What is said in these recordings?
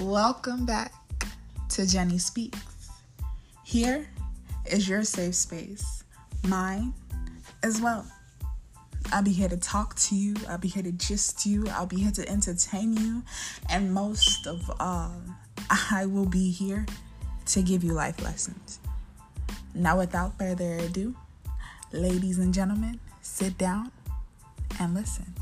Welcome back to Jenny Speaks. Here is your safe space, mine as well. I'll be here to talk to you, I'll be here to gist you, I'll be here to entertain you, and most of all, I will be here to give you life lessons. Now, without further ado, ladies and gentlemen, sit down and listen.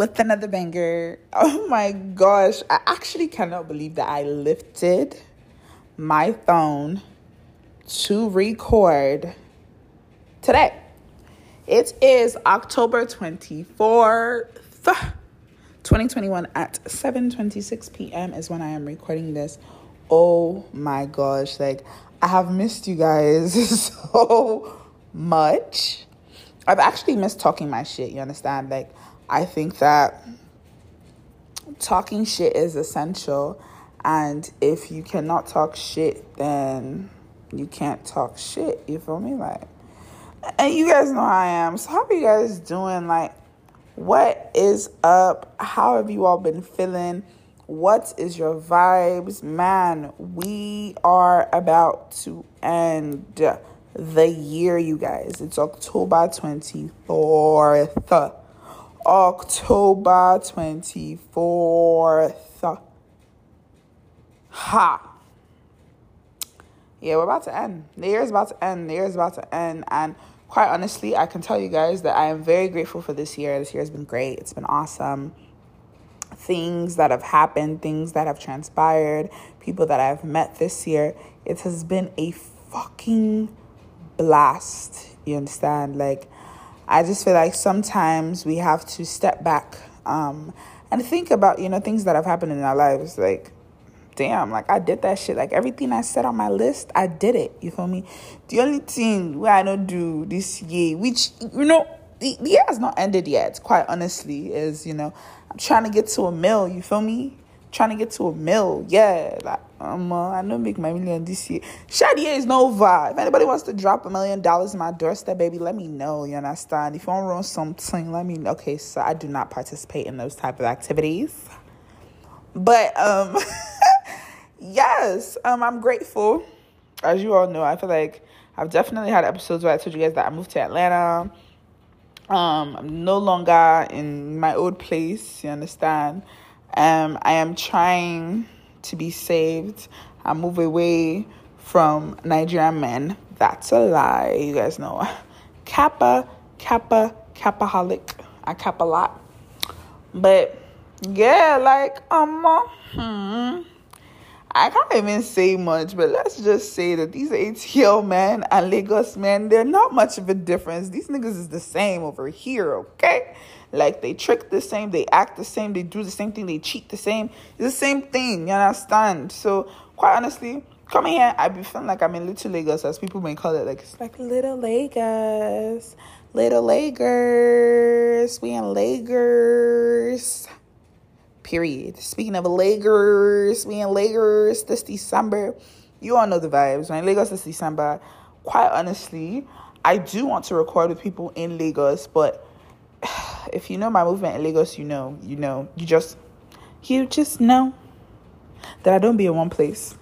With another banger. Oh my gosh, I actually cannot believe that I lifted my phone to record today. It is October 24th, 2021 at 7:26 p.m. is when I am recording this. Oh my gosh, like I have missed you guys so much. I've actually missed talking my shit, you understand? Like, I think that talking shit is essential. And if you cannot talk shit, then you can't talk shit. You feel me? Like, and you guys know I am. So, how are you guys doing? Like, what is up? How have you all been feeling? What is your vibes? Man, we are about to end the year, you guys. It's October 24th. October 24th. Ha. Yeah, we're about to end. The year is about to end. The year is about to end. And quite honestly, I can tell you guys that I am very grateful for this year. This year has been great. It's been awesome. Things that have happened, things that have transpired, people that I've met this year. It has been a fucking blast. You understand? Like, I just feel like sometimes we have to step back um, and think about, you know, things that have happened in our lives. Like, damn, like I did that shit. Like everything I said on my list, I did it. You feel me? The only thing where I don't do this year, which, you know, the, the year has not ended yet, quite honestly, is, you know, I'm trying to get to a mill. You feel me? Trying to get to a mill. Yeah, like um, uh, I know make my million this year. Shadier is no. If anybody wants to drop a million dollars in my doorstep, baby, let me know. You understand? If you want to run something, let me know. Okay, so I do not participate in those type of activities. But um, yes, um, I'm grateful. As you all know, I feel like I've definitely had episodes where I told you guys that I moved to Atlanta. Um, I'm no longer in my old place. You understand? Um, I am trying to be saved. I move away from Nigerian men. That's a lie. You guys know. Kappa, Kappa, Kappaholic. I cap a lot. But yeah, like um hmm. I can't even say much, but let's just say that these ATL men and Lagos men, they're not much of a difference. These niggas is the same over here, okay? Like they trick the same, they act the same, they do the same thing, they cheat the same. It's the same thing, you understand? So quite honestly, coming here, I be feeling like I'm in Little Lagos, as people may call it. Like it's like Little Lagos, Little Lagos, we in Lagos. Period. Speaking of Lagos, we in Lagos this December. You all know the vibes. When Lagos this December, quite honestly, I do want to record with people in Lagos, but if you know my movement in Lagos, you know, you know, you just, you just know that I don't be in one place.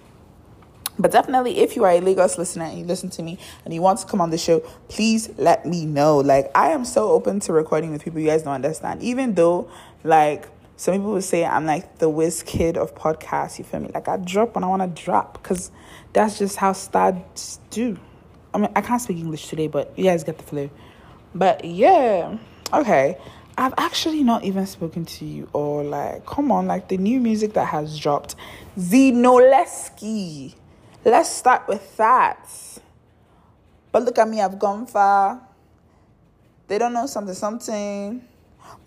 But definitely, if you are a Lagos listener and you listen to me and you want to come on the show, please let me know. Like, I am so open to recording with people you guys don't understand. Even though, like, some people would say I'm like the whiz kid of podcasts, you feel me? Like, I drop when I want to drop because that's just how stars do. I mean, I can't speak English today, but you guys get the flow. But yeah, okay. I've actually not even spoken to you or like, come on, like the new music that has dropped. Zinoleesky. Let's start with that. But look at me, I've gone far. They don't know something, something.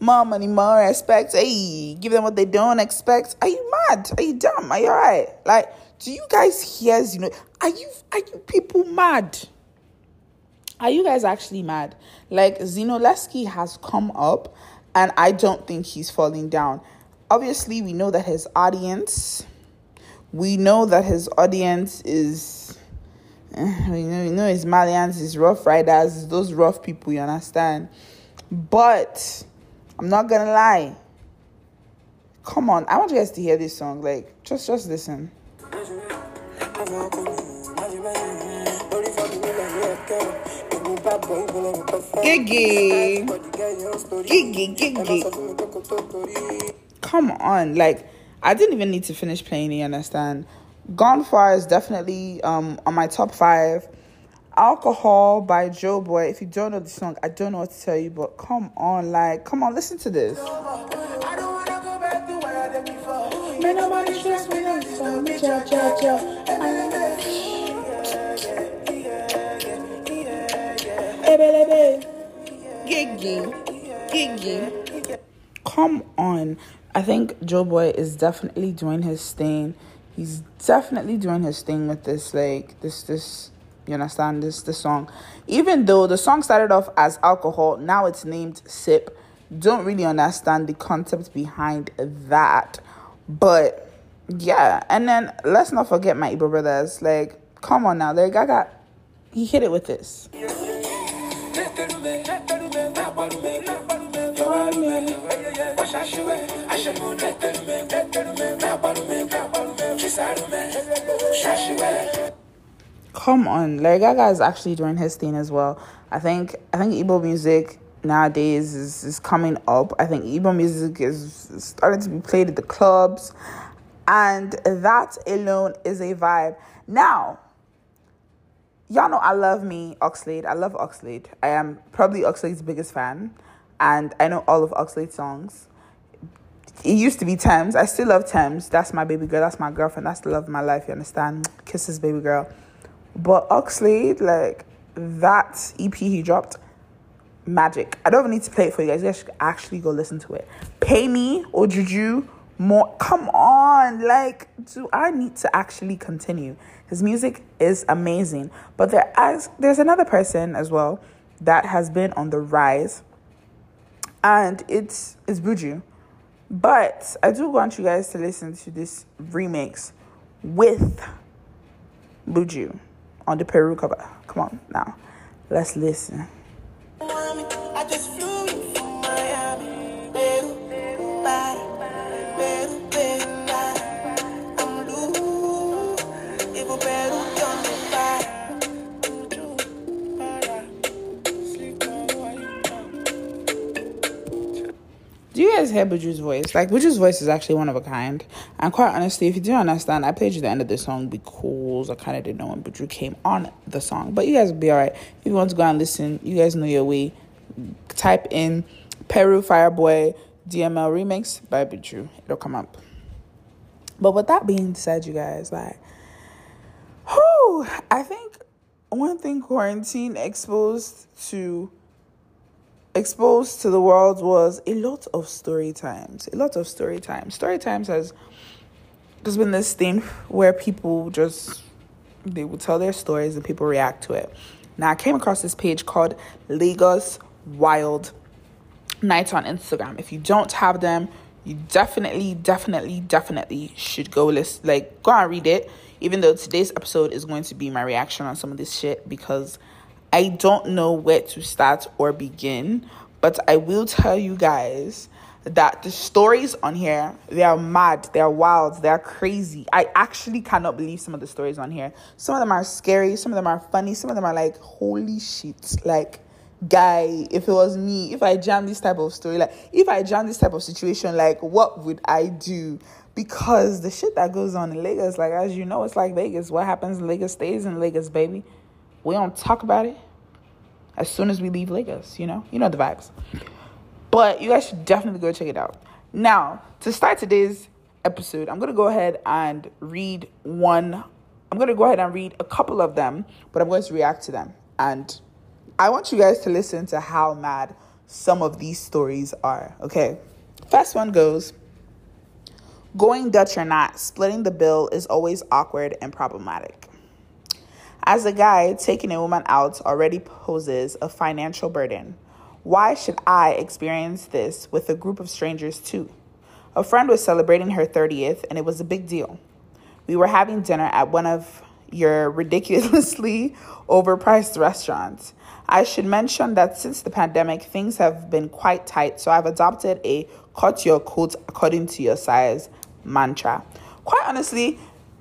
More money, more respect. Hey, give them what they don't expect. Are you mad? Are you dumb? Are you alright? Like, do you guys hear, you know, are you are you people mad? Are you guys actually mad? Like Zinoleesky has come up and I don't think he's falling down. Obviously, we know that his audience we know that his audience is eh, you know, you know, it's Marlians, it's Rough Riders, those rough people, you understand? But I'm not gonna lie. Come on, I want you guys to hear this song. Like, just just listen. Gigi. Gigi, Gigi. Come on, like I didn't even need to finish playing. You understand? Gone Far is definitely um on my top five. Alcohol by Joeboy. If you don't know the song, I don't know what to tell you, but come on, like, come on, listen to this. Come on. I think Joeboy is definitely doing his thing. He's definitely doing his thing with this, like, this, this you understand this the song? Even though the song started off as alcohol, now it's named sip. Don't really understand the concept behind that. But yeah, and then let's not forget my Igbo brothers. Like, come on now, like I got he hit it with this. Come on like gaga is actually doing his thing as well i think i think Igbo music nowadays is, is coming up i think Igbo music is starting to be played at the clubs and that alone is a vibe now y'all know i love me oxlade i love oxlade i am probably oxlade's biggest fan and i know all of oxlade's songs it used to be Tems. I still love Tems. That's my baby girl. That's my girlfriend. That's the love of my life. You understand? Kisses, baby girl. But Oxlade, like that EP he dropped, magic. I don't even need to play it for you guys. You guys should actually go listen to it. Pay me or Juju more. Come on, like, do I need to actually continue? His music is amazing. But there as there's another person as well that has been on the rise, and it's it's Buju. But I do want you guys to listen to this remix with Buju on the Peru cover. Come on now, let's listen. Guys hear Buju's voice? Like Buju's voice is actually one of a kind. And quite honestly, if you do understand, I played you the end of the song because I kind of didn't know when Buju came on the song. But you guys will be alright. If you want to go and listen, you guys know your way. Type in Peru Fireboy DML remix by Buju. It'll come up. But with that being said, you guys, like, whew, I think one thing quarantine exposed to exposed to the world was a lot of story times. A lot of story times. Story times has there's been this thing where people just they will tell their stories and people react to it. Now I came across this page called Lagos Wild Nights on Instagram. If you don't have them, you definitely, definitely, definitely should go list like go and read it. Even though today's episode is going to be my reaction on some of this shit because I don't know where to start or begin, but I will tell you guys that the stories on here they are mad they're wild they're crazy. I actually cannot believe some of the stories on here. Some of them are scary some of them are funny some of them are like holy shit like guy if it was me if i jam this type of story like if i jam this type of situation like what would i do? Because the shit that goes on in lagos like as you know it's like vegas. What happens in lagos stays in lagos baby we don't talk about it as soon as we leave Lagos, you know? You know the vibes. But you guys should definitely go check it out. Now, to start today's episode, I'm going to go ahead and read one. I'm going to go ahead and read a couple of them, but I'm going to react to them. And I want you guys to listen to how mad some of these stories are. Okay. First one goes Going Dutch or not, splitting the bill is always awkward and problematic. As a guy, taking a woman out already poses a financial burden. Why should I experience this with a group of strangers too? A friend was celebrating her 30th and it was a big deal. We were having dinner at one of your ridiculously overpriced restaurants. I should mention that since the pandemic, things have been quite tight, so I've adopted a cut your coat according to your size mantra. Quite honestly,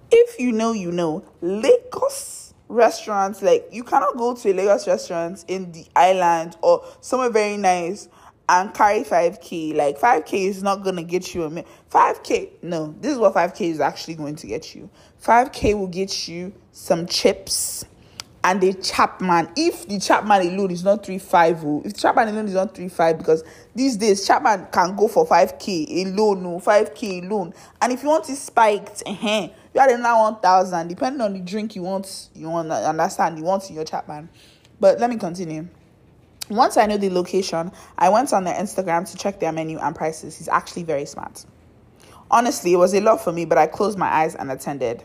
if you know, you know, Lagos restaurants, like you cannot go to a Lagos restaurant in the island or somewhere very nice and carry 5k. Like 5k is not gonna get you a meal 5k. No, this is what 5k is actually going to get you. 5k will get you some chips and the Chapman. If the Chapman alone is not 350, if the Chapman alone is not 35, because these days Chapman can go for 5k alone, no 5k alone. And if you want it spiked, uh-huh, you are in now 1000, depending on the drink you want, you want understand, you want in your Chapman. But let me continue. Once I know the location, I went on their Instagram to check their menu and prices. He's actually very smart. Honestly, it was a lot for me, but I closed my eyes and attended.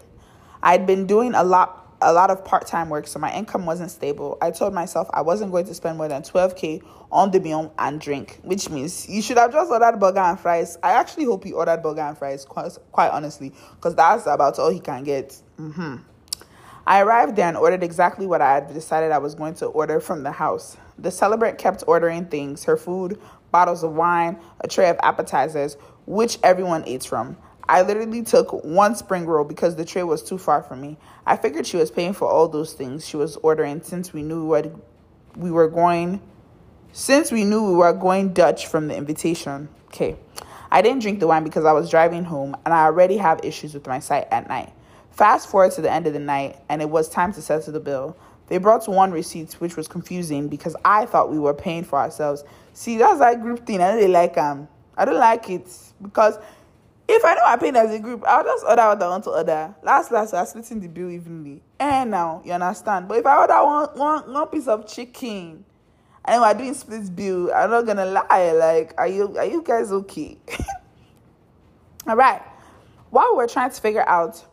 I'd been doing a lot a lot of part-time work so my income wasn't stable. I told myself i wasn't going to spend more than 12k on the meal and drink which means you should have just ordered burger and fries. I actually hope he ordered burger and fries quite, quite honestly because that's about all he can get. Mm-hmm. i arrived there and ordered exactly what i had decided i was going to order from the house. The celebrant kept ordering things her food bottles of wine a tray of appetizers which everyone ate from I literally took one spring roll because the tray was too far from me. I figured she was paying for all those things she was ordering since we knew what we were going since we knew we were going Dutch from the invitation. Okay. I didn't drink the wine because I was driving home and I already have issues with my sight at night. Fast forward to the end of the night and it was time to settle the bill. They brought one receipt which was confusing because I thought we were paying for ourselves. See, that's that group thing. I don't really like um I don't like it because if I know I paying as a group, I'll just order what I want to order. Last, last, we're splitting the bill evenly. And now, you understand? But if I order one, one, one piece of chicken and we're doing split bill, I'm not gonna lie. Like, are you, are you guys okay? All right. While we're trying to figure out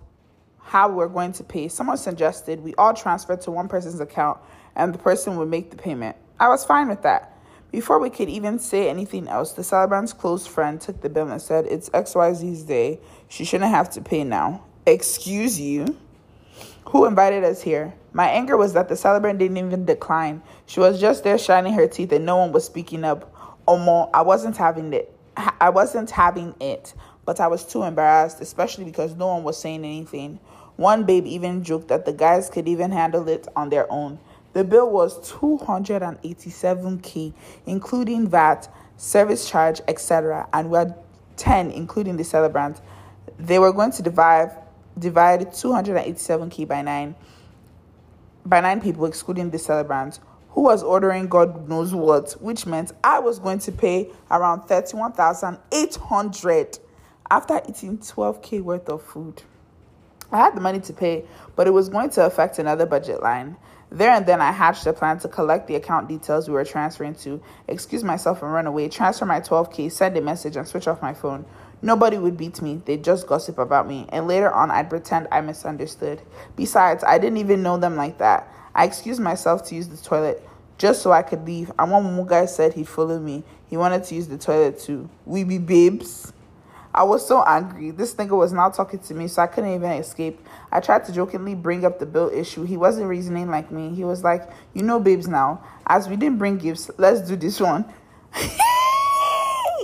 how we're going to pay, someone suggested we all transfer to one person's account and the person would make the payment. I was fine with that. Before we could even say anything else, the celebrant's close friend took the bill and said, It's XYZ's day. She shouldn't have to pay now. Excuse you? Who invited us here? My anger was that the celebrant didn't even decline. She was just there shining her teeth and no one was speaking up. Omo, I wasn't having it. I wasn't having it, but I was too embarrassed, especially because no one was saying anything. One babe even joked that the guys could even handle it on their own. The bill was 287k, including VAT, service charge, etc. And we had 10, including the celebrant. They were going to divide divide 287k by nine by nine people, excluding the celebrant, who was ordering God knows what, which meant I was going to pay around 31,800 after eating 12k worth of food. I had the money to pay, but it was going to affect another budget line. There and then, I hatched a plan to collect the account details we were transferring to, excuse myself and run away, transfer my 12K, send a message, and switch off my phone. Nobody would beat me, they'd just gossip about me, and later on, I'd pretend I misunderstood. Besides, I didn't even know them like that. I excused myself to use the toilet just so I could leave, and one guy said he'd follow me. He wanted to use the toilet too. We be babes. I was so angry. This nigga was now talking to me, so I couldn't even escape. I tried to jokingly bring up the bill issue. He wasn't reasoning like me. He was like, You know, babes, now, as we didn't bring gifts, let's do this one. this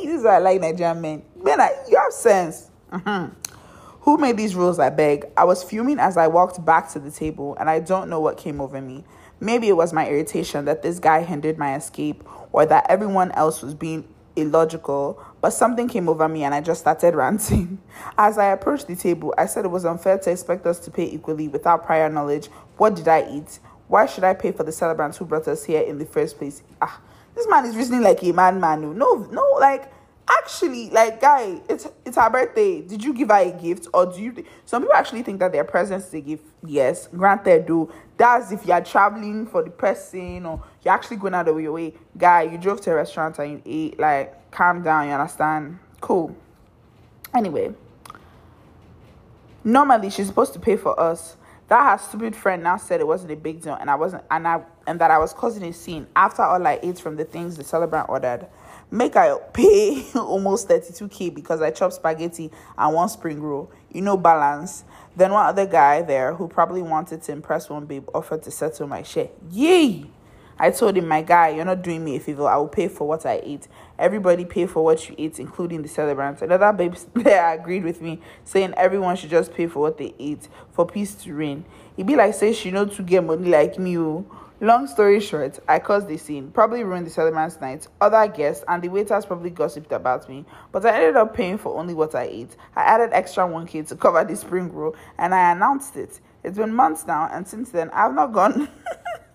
is why I like Nigerian men. Man, I, you have sense. Mm-hmm. Who made these rules? I beg. I was fuming as I walked back to the table, and I don't know what came over me. Maybe it was my irritation that this guy hindered my escape, or that everyone else was being illogical, but something came over me and I just started ranting. As I approached the table, I said it was unfair to expect us to pay equally without prior knowledge. What did I eat? Why should I pay for the celebrants who brought us here in the first place? Ah, this man is reasoning like a madman. No, no, like actually, like guy, it's it's her birthday. Did you give her a gift or do you? Th- Some people actually think that their presents is a gift. Yes, granted, do that's if you're traveling for the person or you're actually going out of your way. Guy, you drove to a restaurant and you ate. Like, calm down. You understand? Cool. Anyway, normally she's supposed to pay for us. That her stupid friend now said it wasn't a big deal, and I wasn't, and I and that I was causing a scene after all I ate from the things the celebrant ordered. make I pay almost 32k because I chopped spaghetti and one spring roll. You know, balance. Then one other guy there who probably wanted to impress one babe offered to settle my share. Yay! I told him, my guy, you're not doing me a favor. I will pay for what I eat. Everybody pay for what you eat, including the celebrants. Another babe there agreed with me, saying everyone should just pay for what they eat for peace to reign. He be like, say she know to get money like me. Oh. Long story short, I caused the scene, probably ruined the celebrant's night. Other guests and the waiters probably gossiped about me, but I ended up paying for only what I ate. I added extra 1k to cover the spring roll and I announced it. It's been months now, and since then, I've not gone.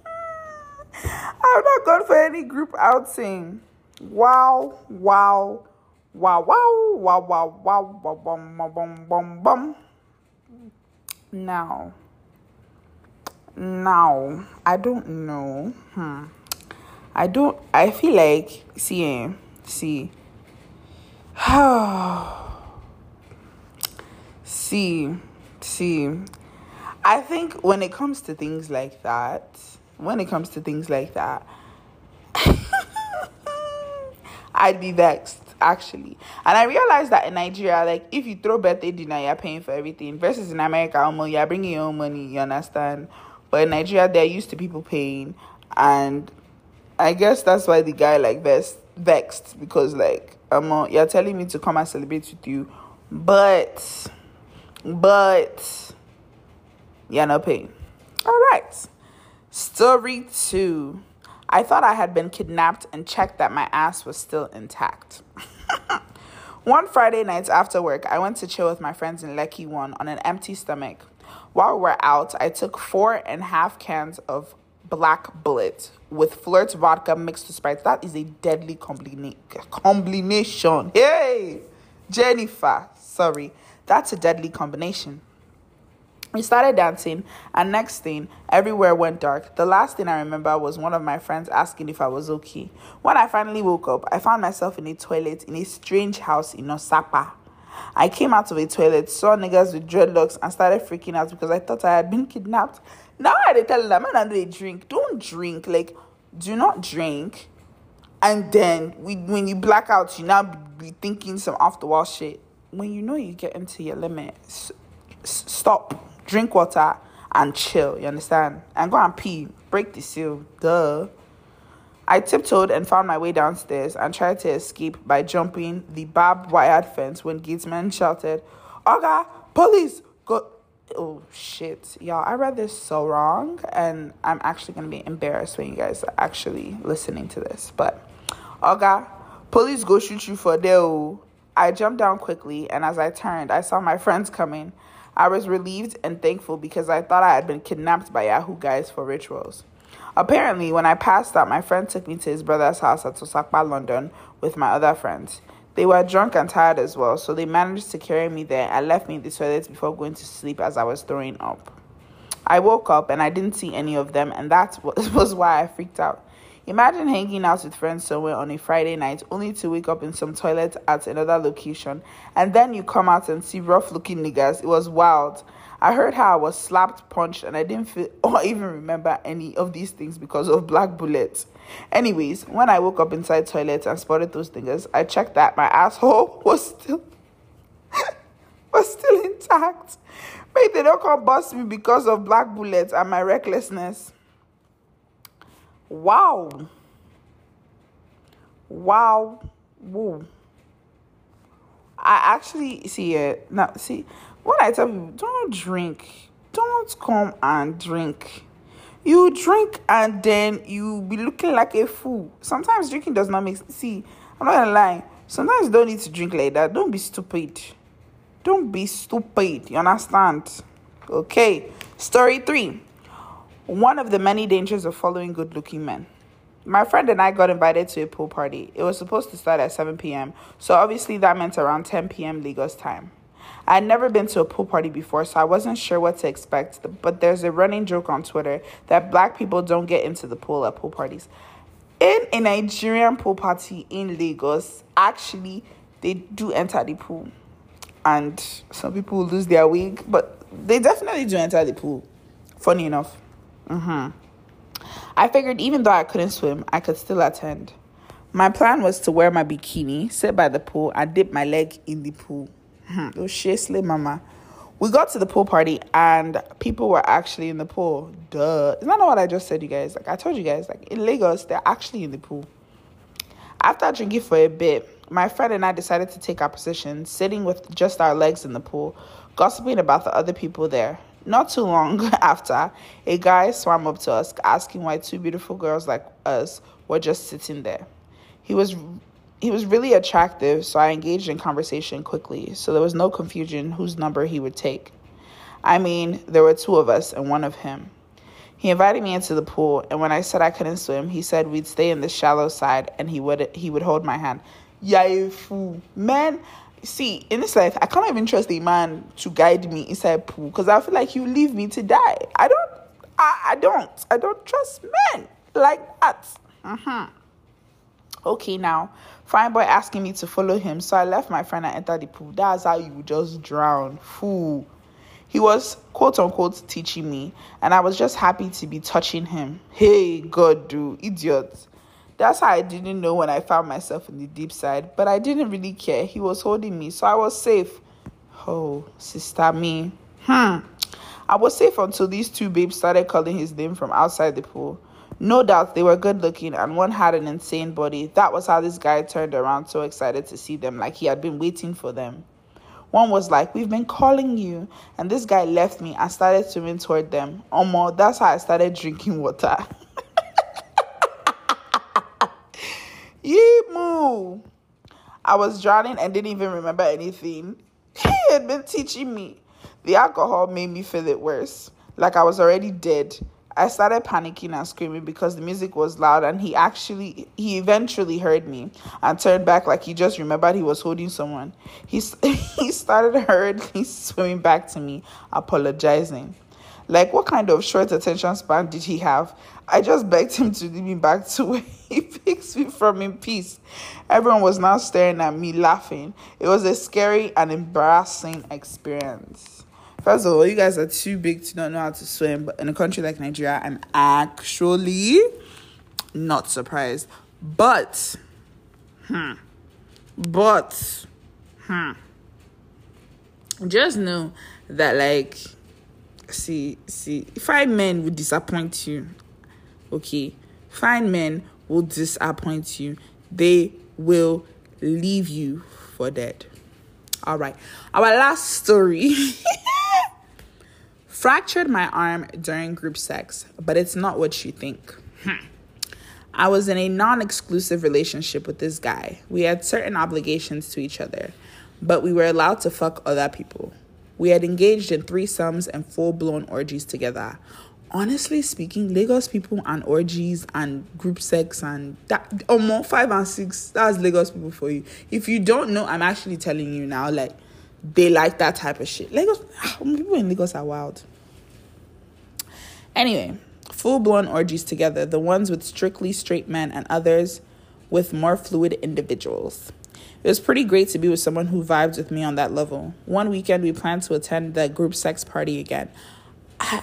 I've not gone for any group outing. Wow, wow, wow, wow, wow, wow, wow, wow, bum, bum, bum, bum, bum. Now, now, I don't know. Hmm. I don't, I feel like, see, eh, see, see, see. I think when it comes to things like that, when it comes to things like that, I'd be vexed actually. And I realized that in Nigeria, like if you throw birthday dinner, you're paying for everything. Versus in America, almost you're bringing your own money. You understand? But in Nigeria, they're used to people paying, and I guess that's why the guy like vexed, vexed because like um, you're telling me to come and celebrate with you, but but you're not paying. All right. Story two. I thought I had been kidnapped and checked that my ass was still intact. One Friday night after work, I went to chill with my friends in Lekki One on an empty stomach. While we were out, I took four and a half cans of black bullet with flirt vodka mixed with Sprite. That is a deadly combina- combination. Hey, Jennifer, sorry, that's a deadly combination. We started dancing, and next thing, everywhere went dark. The last thing I remember was one of my friends asking if I was okay. When I finally woke up, I found myself in a toilet in a strange house in Osapa. I came out of a toilet, saw niggas with dreadlocks, and started freaking out because I thought I had been kidnapped. Now I tell them, man, they drink. Don't drink. Like, do not drink. And then we, when you black out, you now be thinking some after wall shit. When you know you get into your limit, s- stop drink water, and chill. You understand? And go and pee. Break the seal. Duh. I tiptoed and found my way downstairs and tried to escape by jumping the barbed wired fence when gatesman shouted, Oga, police, go. Oh shit, y'all, I read this so wrong, and I'm actually gonna be embarrassed when you guys are actually listening to this. But, Oga, police go shoot you for. Oh. I jumped down quickly, and as I turned, I saw my friends coming. I was relieved and thankful because I thought I had been kidnapped by Yahoo guys for rituals. Apparently, when I passed out, my friend took me to his brother's house at Osapa, London, with my other friends. They were drunk and tired as well, so they managed to carry me there and left me in the toilet before going to sleep as I was throwing up. I woke up and I didn't see any of them, and that was why I freaked out. Imagine hanging out with friends somewhere on a Friday night only to wake up in some toilet at another location and then you come out and see rough looking niggas. It was wild. I heard how I was slapped, punched, and I didn't feel or even remember any of these things because of black bullets. Anyways, when I woke up inside toilet and spotted those niggas, I checked that my asshole was still was still intact. Maybe they don't come bust me because of black bullets and my recklessness. Wow. Wow. Whoa. I actually see it now. See, when I tell people, don't drink, don't come and drink. You drink and then you be looking like a fool. Sometimes drinking does not make see. I'm not gonna lie. Sometimes you don't need to drink like that. Don't be stupid. Don't be stupid. You understand? Okay. Story three. One of the many dangers of following good looking men. My friend and I got invited to a pool party. It was supposed to start at 7 p.m., so obviously that meant around 10 p.m. Lagos time. I had never been to a pool party before, so I wasn't sure what to expect, but there's a running joke on Twitter that black people don't get into the pool at pool parties. In a Nigerian pool party in Lagos, actually, they do enter the pool. And some people lose their wig, but they definitely do enter the pool. Funny enough. Mm-hmm. I figured even though I couldn't swim, I could still attend. My plan was to wear my bikini, sit by the pool, and dip my leg in the pool. oh, seriously, mama. We got to the pool party and people were actually in the pool. Duh. Is that what I just said, you guys? Like, I told you guys, like, in Lagos, they're actually in the pool. After drinking for a bit, my friend and I decided to take our position, sitting with just our legs in the pool, gossiping about the other people there. Not too long after, a guy swam up to us asking why two beautiful girls like us were just sitting there. He was he was really attractive, so I engaged in conversation quickly, so there was no confusion whose number he would take. I mean, there were two of us and one of him. He invited me into the pool, and when I said I couldn't swim, he said we'd stay in the shallow side and he would he would hold my hand. Yeah, fool. Man, see, in this life, I can't even trust a man to guide me inside pool because I feel like he'll leave me to die. I don't I, I don't. I don't trust men like that. Mm-hmm. Okay, now, fine boy asking me to follow him, so I left my friend and entered the pool. That's how you just drown. Fool. He was quote unquote teaching me, and I was just happy to be touching him. Hey, God, do idiot. That's how I didn't know when I found myself in the deep side, but I didn't really care. He was holding me, so I was safe. Oh, sister me. Hmm. I was safe until these two babes started calling his name from outside the pool. No doubt they were good looking and one had an insane body. That was how this guy turned around so excited to see them, like he had been waiting for them. One was like, We've been calling you. And this guy left me and started swimming toward them. Omo, that's how I started drinking water. Yee I was drowning and didn't even remember anything. He had been teaching me. The alcohol made me feel it worse, like I was already dead. I started panicking and screaming because the music was loud and he actually he eventually heard me and turned back like he just remembered he was holding someone. He he started hurriedly swimming back to me, apologizing. Like what kind of short attention span did he have? I just begged him to lead me back to where he picks me from in peace. Everyone was now staring at me laughing. It was a scary and embarrassing experience. First of all, you guys are too big to not know how to swim, but in a country like Nigeria, I'm actually not surprised. But, hmm, but, hmm, just know that, like, see, see, five men will disappoint you, okay? fine men will disappoint you. They will leave you for dead. All right, our last story. Fractured my arm during group sex, but it's not what you think. Hmm. I was in a non exclusive relationship with this guy. We had certain obligations to each other, but we were allowed to fuck other people. We had engaged in threesomes and full blown orgies together. Honestly speaking, Lagos people and orgies and group sex and that oh, almost five and six, that's Lagos people for you. If you don't know, I'm actually telling you now, like they like that type of shit. Lagos ah, people in Lagos are wild. Anyway, full blown orgies together, the ones with strictly straight men and others with more fluid individuals. It was pretty great to be with someone who vibes with me on that level. One weekend, we planned to attend the group sex party again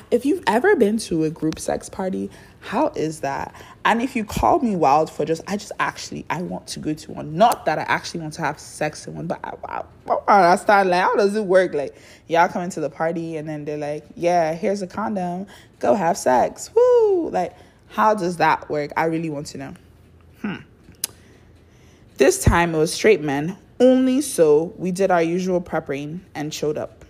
if you've ever been to a group sex party, how is that? And if you call me wild for just, I just actually, I want to go to one. Not that I actually want to have sex in one, but I, I, I understand, like, how does it work? Like, y'all come into the party and then they're like, yeah, here's a condom, go have sex. Woo! Like, how does that work? I really want to know. Hmm. This time it was straight men, only so we did our usual prepping and showed up.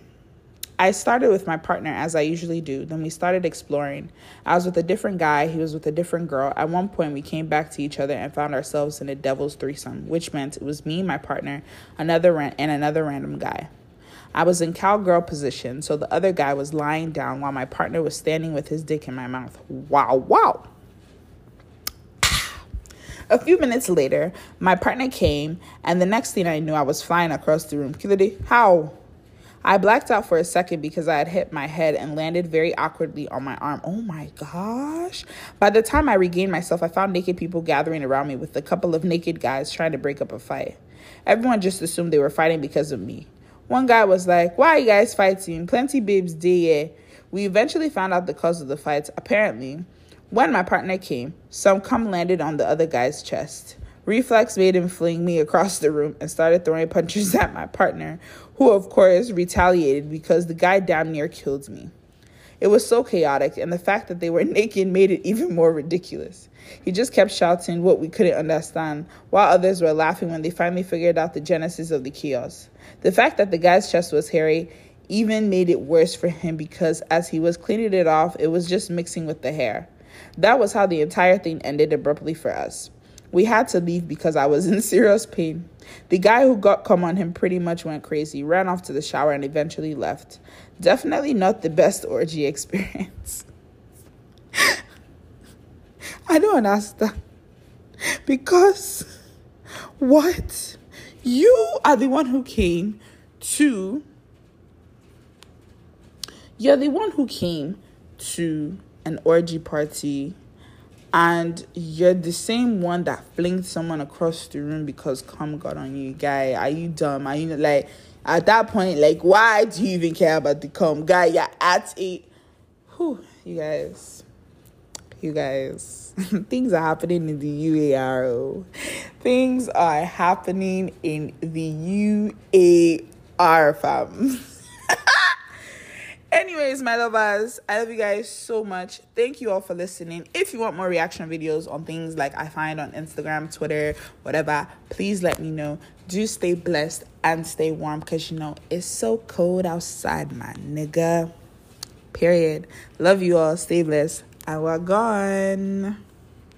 I started with my partner as I usually do. Then we started exploring. I was with a different guy, he was with a different girl. At one point, we came back to each other and found ourselves in a devil's threesome, which meant it was me, my partner, another ran- and another random guy. I was in cowgirl position, so the other guy was lying down while my partner was standing with his dick in my mouth. Wow, wow. A few minutes later, my partner came, and the next thing I knew, I was flying across the room. How? I blacked out for a second because I had hit my head and landed very awkwardly on my arm. Oh my gosh. By the time I regained myself, I found naked people gathering around me with a couple of naked guys trying to break up a fight. Everyone just assumed they were fighting because of me. One guy was like, Why are you guys fighting? Plenty babes day. We eventually found out the cause of the fights. Apparently, when my partner came, some cum landed on the other guy's chest. Reflex made him fling me across the room and started throwing punches at my partner, who, of course, retaliated because the guy damn near killed me. It was so chaotic, and the fact that they were naked made it even more ridiculous. He just kept shouting what we couldn't understand, while others were laughing when they finally figured out the genesis of the chaos. The fact that the guy's chest was hairy even made it worse for him because as he was cleaning it off, it was just mixing with the hair. That was how the entire thing ended abruptly for us. We had to leave because I was in serious pain. The guy who got come on him pretty much went crazy, ran off to the shower, and eventually left. Definitely not the best orgy experience. I don't understand. Because what? You are the one who came to. You're the one who came to an orgy party and you're the same one that flinged someone across the room because cum got on you, guy. Are you dumb? Are you like at that point? Like, why do you even care about the cum, guy? You're at a, whew, you guys, you guys, things are happening in the UARO. Things are happening in the UAR, fam. Anyways, my lovers, I love you guys so much. Thank you all for listening. If you want more reaction videos on things like I find on Instagram, Twitter, whatever, please let me know. Do stay blessed and stay warm because you know it's so cold outside, my nigga. Period. Love you all. Stay blessed. I we're gone.